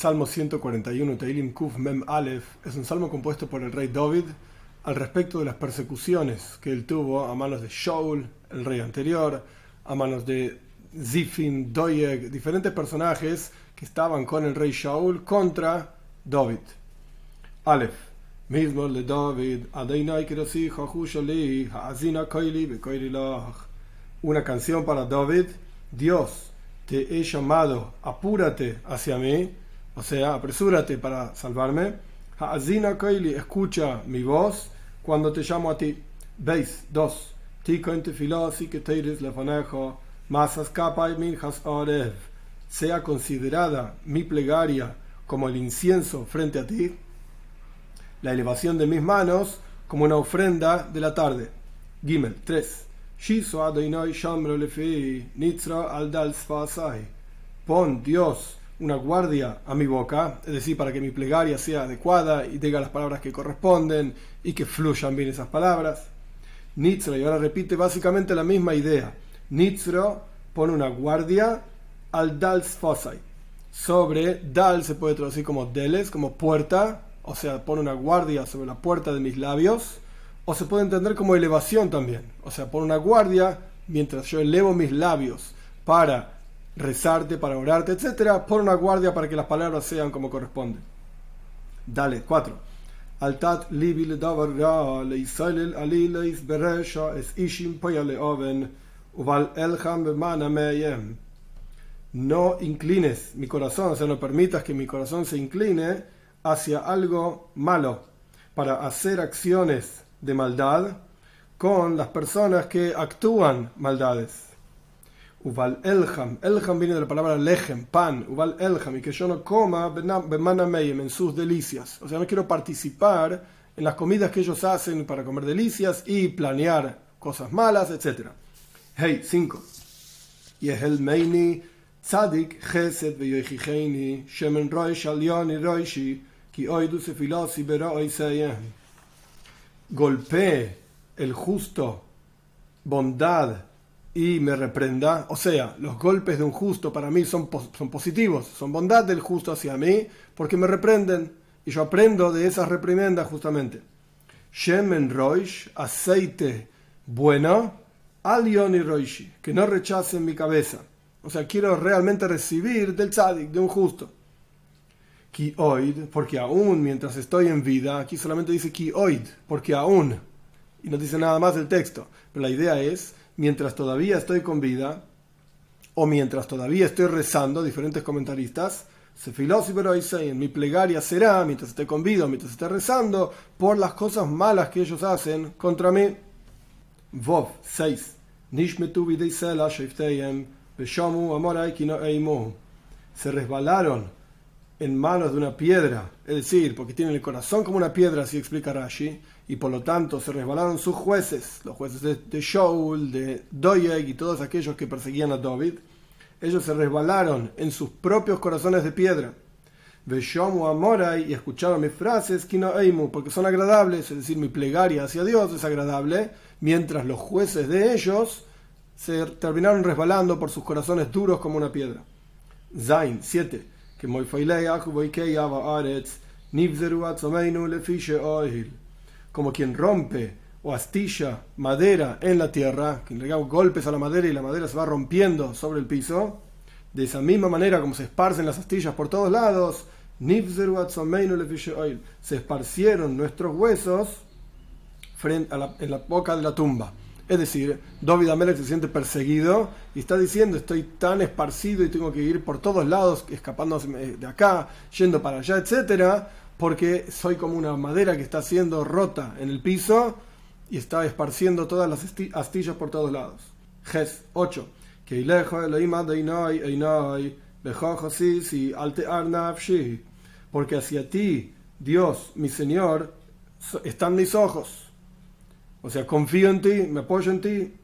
Salmo 141, Teilim Kuf Mem Aleph, es un salmo compuesto por el rey David al respecto de las persecuciones que él tuvo a manos de Shaul, el rey anterior, a manos de Zifin, Doyeg, diferentes personajes que estaban con el rey Shaul contra David. Aleph. Mismo le David, Una canción para David. Dios, te he llamado, apúrate hacia mí, o sea, apresúrate para salvarme. Ha'azina Kaili, escucha mi voz cuando te llamo a ti. Veis, dos. Tikon tefilosi que teires lefanejo, masas kapai minjas orev. Sea considerada mi plegaria como el incienso frente a ti, la elevación de mis manos como una ofrenda de la tarde. Gimel 3. Pon Dios una guardia a mi boca, es decir, para que mi plegaria sea adecuada y diga las palabras que corresponden y que fluyan bien esas palabras. Nitzro, y ahora repite básicamente la misma idea. Nitzro pone una guardia al Dals Fosai. Sobre Dal se puede traducir como Deles, como puerta, o sea, pone una guardia sobre la puerta de mis labios, o se puede entender como elevación también, o sea, pone una guardia mientras yo elevo mis labios para rezarte, para orarte, etc., pon una guardia para que las palabras sean como corresponde. Dale, 4. Altat es ishim oven. No inclines mi corazón, o sea, no permitas que mi corazón se incline hacia algo malo para hacer acciones de maldad con las personas que actúan maldades. Uval Elham. Elham viene de la palabra lejem, pan. Uval Elham. Y que yo no coma bemanameyem en sus delicias. O sea, no quiero participar en las comidas que ellos hacen para comer delicias y planear cosas malas, etc. Hey, 5. el Meini Tzadik Chesed Veyoichicheini Shemen Roish Alioni Roishi Ki Oidu Sefilosi Beroiseyem. Golpee el justo, bondad y me reprenda. O sea, los golpes de un justo para mí son, son positivos, son bondad del justo hacia mí, porque me reprenden y yo aprendo de esas reprimendas justamente. Shemen Roish, aceite bueno, Alion y Roishi, que no rechacen mi cabeza. O sea, quiero realmente recibir del tzadik, de un justo. Ki oid, porque aún mientras estoy en vida, aquí solamente dice ki oid, porque aún, y no dice nada más del texto, pero la idea es mientras todavía estoy con vida, o mientras todavía estoy rezando, diferentes comentaristas, en mi plegaria será, mientras esté con vida, mientras esté rezando, por las cosas malas que ellos hacen contra mí. Vov 6. Se resbalaron en manos de una piedra, es decir, porque tienen el corazón como una piedra, así explica Rashi, y por lo tanto se resbalaron sus jueces, los jueces de, de Shaul, de Doyeg y todos aquellos que perseguían a David, ellos se resbalaron en sus propios corazones de piedra. Veshomu Amorai y escucharon mis frases, Kino Eimu, porque son agradables, es decir, mi plegaria hacia Dios es agradable, mientras los jueces de ellos se terminaron resbalando por sus corazones duros como una piedra. Zain 7. Que como quien rompe o astilla madera en la tierra, quien le da golpes a la madera y la madera se va rompiendo sobre el piso, de esa misma manera como se esparcen las astillas por todos lados, se esparcieron nuestros huesos frente a en la boca de la tumba. Es decir, David Amelech se siente perseguido y está diciendo, estoy tan esparcido y tengo que ir por todos lados, escapándose de acá, yendo para allá, etcétera, porque soy como una madera que está siendo rota en el piso y está esparciendo todas las astillas por todos lados. Ges 8. Porque hacia ti, Dios, mi Señor, están mis ojos. O sea, confío en ti, me apoyo en ti,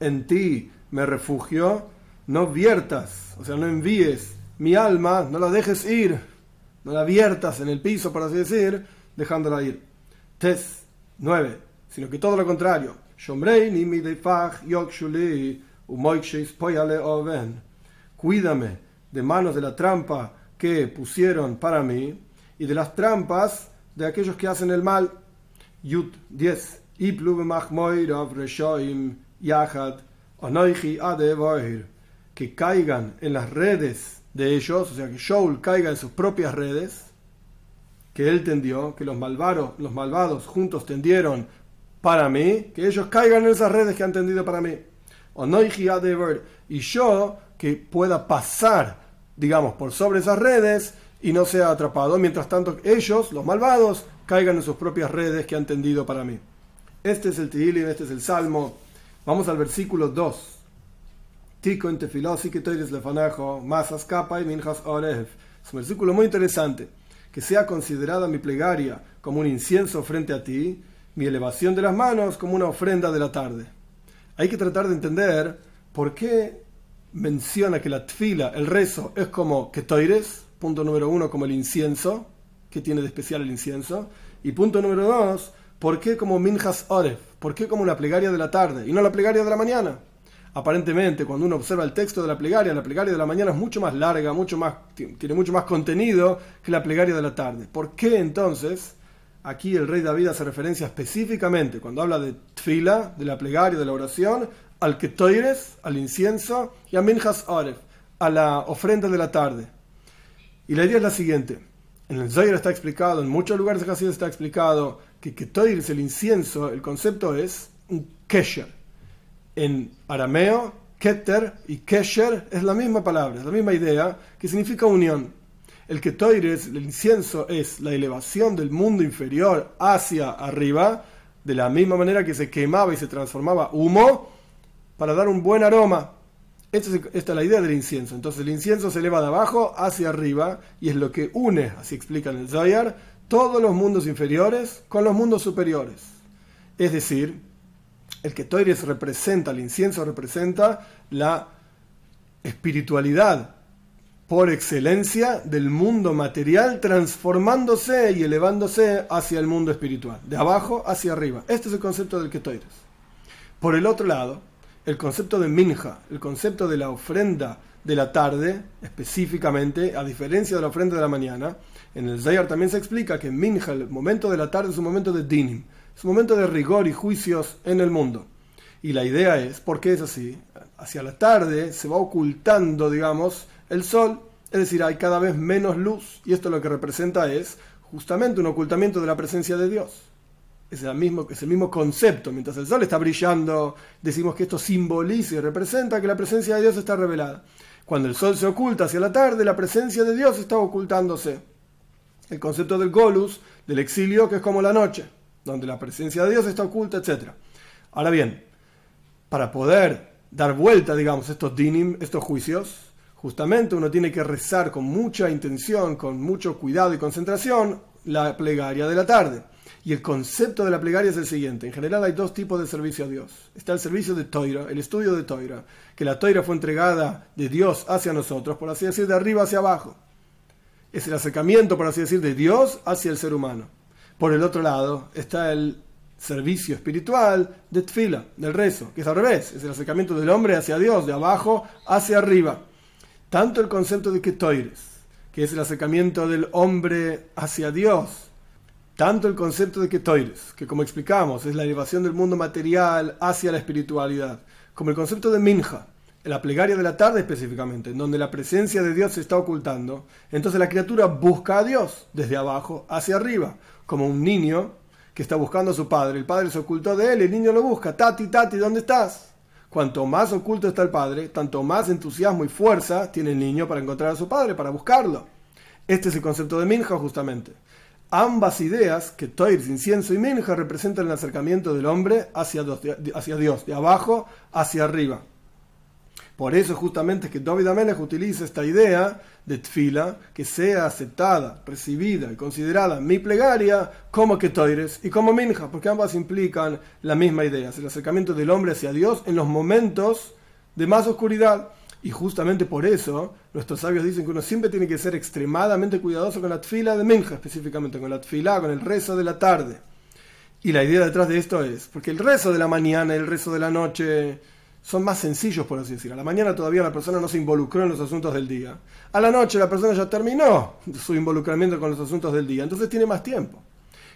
en ti me refugio, no viertas, o sea, no envíes mi alma, no la dejes ir viertas en el piso, por así decir, dejándola ir. Tes 9. Sino que todo lo contrario. Cuídame de manos de la trampa que pusieron para mí y de las trampas de aquellos que hacen el mal. Yud 10. Que caigan en las redes de ellos, o sea, que Shaul caiga en sus propias redes, que él tendió, que los malvados, los malvados juntos tendieron para mí, que ellos caigan en esas redes que han tendido para mí. Y yo que pueda pasar, digamos, por sobre esas redes y no sea atrapado, mientras tanto ellos, los malvados, caigan en sus propias redes que han tendido para mí. Este es el Tihilim, este es el Salmo. Vamos al versículo 2. Tico en que masas capa y minjas Es un versículo muy interesante. Que sea considerada mi plegaria como un incienso frente a ti, mi elevación de las manos como una ofrenda de la tarde. Hay que tratar de entender por qué menciona que la tfila, el rezo, es como ketoires, punto número uno, como el incienso, que tiene de especial el incienso, y punto número dos, ¿por qué como minjas oref? ¿Por qué como una plegaria de la tarde y no la plegaria de la mañana? Aparentemente, cuando uno observa el texto de la plegaria, la plegaria de la mañana es mucho más larga, mucho más, tiene mucho más contenido que la plegaria de la tarde. ¿Por qué entonces aquí el rey David hace referencia específicamente, cuando habla de tfila, de la plegaria, de la oración, al ketoires, al incienso, y a minjas oref, a la ofrenda de la tarde? Y la idea es la siguiente. En el Zohar está explicado, en muchos lugares de Hasid está explicado que ketoires, el incienso, el concepto es un kesher en arameo, keter y kesher es la misma palabra, es la misma idea, que significa unión. El ketoires, el incienso, es la elevación del mundo inferior hacia arriba, de la misma manera que se quemaba y se transformaba humo para dar un buen aroma. Esta es, la idea del incienso. Entonces el incienso se eleva de abajo hacia arriba y es lo que une, así explica en el Zohar, todos los mundos inferiores con los mundos superiores. Es decir, el que representa, el incienso representa la espiritualidad por excelencia del mundo material transformándose y elevándose hacia el mundo espiritual, de abajo hacia arriba. Este es el concepto del Ketoires. Por el otro lado, el concepto de Minja, el concepto de la ofrenda de la tarde, específicamente, a diferencia de la ofrenda de la mañana, en el Zayar también se explica que Minja, el momento de la tarde, es un momento de Dinim, es un momento de rigor y juicios en el mundo. Y la idea es, ¿por qué es así? Hacia la tarde se va ocultando, digamos, el sol, es decir, hay cada vez menos luz, y esto lo que representa es justamente un ocultamiento de la presencia de Dios. Es el mismo, es el mismo concepto. Mientras el sol está brillando, decimos que esto simboliza y representa que la presencia de Dios está revelada. Cuando el sol se oculta hacia la tarde, la presencia de Dios está ocultándose. El concepto del golus, del exilio, que es como la noche donde la presencia de Dios está oculta, etc. Ahora bien, para poder dar vuelta, digamos, estos dinim, estos juicios, justamente uno tiene que rezar con mucha intención, con mucho cuidado y concentración, la plegaria de la tarde. Y el concepto de la plegaria es el siguiente. En general hay dos tipos de servicio a Dios. Está el servicio de Toira, el estudio de Toira, que la Toira fue entregada de Dios hacia nosotros, por así decir, de arriba hacia abajo. Es el acercamiento, por así decir, de Dios hacia el ser humano. Por el otro lado está el servicio espiritual de tfila, del rezo, que es al revés, es el acercamiento del hombre hacia Dios, de abajo hacia arriba. Tanto el concepto de ketoires, que es el acercamiento del hombre hacia Dios, tanto el concepto de ketoires, que como explicamos es la elevación del mundo material hacia la espiritualidad, como el concepto de minja, la plegaria de la tarde específicamente, en donde la presencia de Dios se está ocultando, entonces la criatura busca a Dios desde abajo hacia arriba como un niño que está buscando a su padre. El padre se ocultó de él, el niño lo busca. Tati, Tati, ¿dónde estás? Cuanto más oculto está el padre, tanto más entusiasmo y fuerza tiene el niño para encontrar a su padre, para buscarlo. Este es el concepto de Minja, justamente. Ambas ideas, que Toirs, incienso y Minja, representan el acercamiento del hombre hacia hacia Dios, de abajo hacia arriba. Por eso justamente que David Amelech utiliza esta idea de tfila que sea aceptada, recibida y considerada mi plegaria como ketoires y como minja, porque ambas implican la misma idea, el acercamiento del hombre hacia Dios en los momentos de más oscuridad. Y justamente por eso nuestros sabios dicen que uno siempre tiene que ser extremadamente cuidadoso con la tfila de minja, específicamente con la tfila, con el rezo de la tarde. Y la idea detrás de esto es, porque el rezo de la mañana, el rezo de la noche, son más sencillos, por así decir. A la mañana todavía la persona no se involucró en los asuntos del día. A la noche la persona ya terminó su involucramiento con los asuntos del día, entonces tiene más tiempo.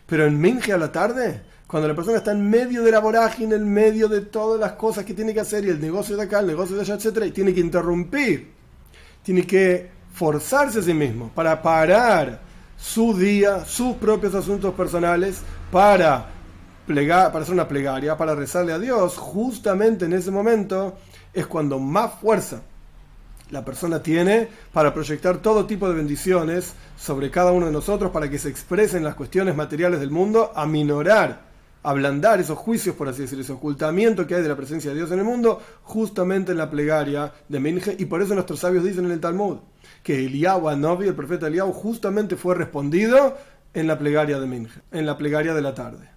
Pero en Minge a la tarde, cuando la persona está en medio de la vorágine, en medio de todas las cosas que tiene que hacer, y el negocio de acá, el negocio de allá, etcétera, y tiene que interrumpir, tiene que forzarse a sí mismo para parar su día, sus propios asuntos personales, para, para hacer una plegaria, para rezarle a Dios, justamente en ese momento es cuando más fuerza la persona tiene para proyectar todo tipo de bendiciones sobre cada uno de nosotros para que se expresen las cuestiones materiales del mundo, aminorar, ablandar esos juicios, por así decirlo, ese ocultamiento que hay de la presencia de Dios en el mundo, justamente en la plegaria de Minje. Y por eso nuestros sabios dicen en el Talmud que Eliyahu Anovi, el profeta Eliyahu, justamente fue respondido en la plegaria de Minje, en la plegaria de la tarde.